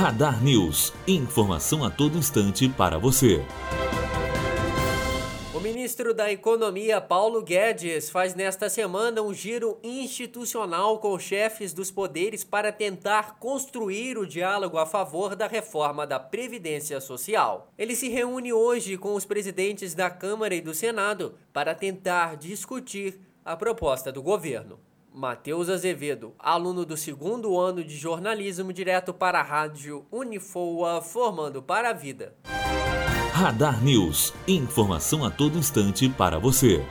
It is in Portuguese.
Radar News. Informação a todo instante para você. O ministro da Economia, Paulo Guedes, faz nesta semana um giro institucional com chefes dos poderes para tentar construir o diálogo a favor da reforma da Previdência Social. Ele se reúne hoje com os presidentes da Câmara e do Senado para tentar discutir a proposta do governo. Matheus Azevedo, aluno do segundo ano de jornalismo, direto para a rádio Unifoa, formando para a vida. Radar News. Informação a todo instante para você.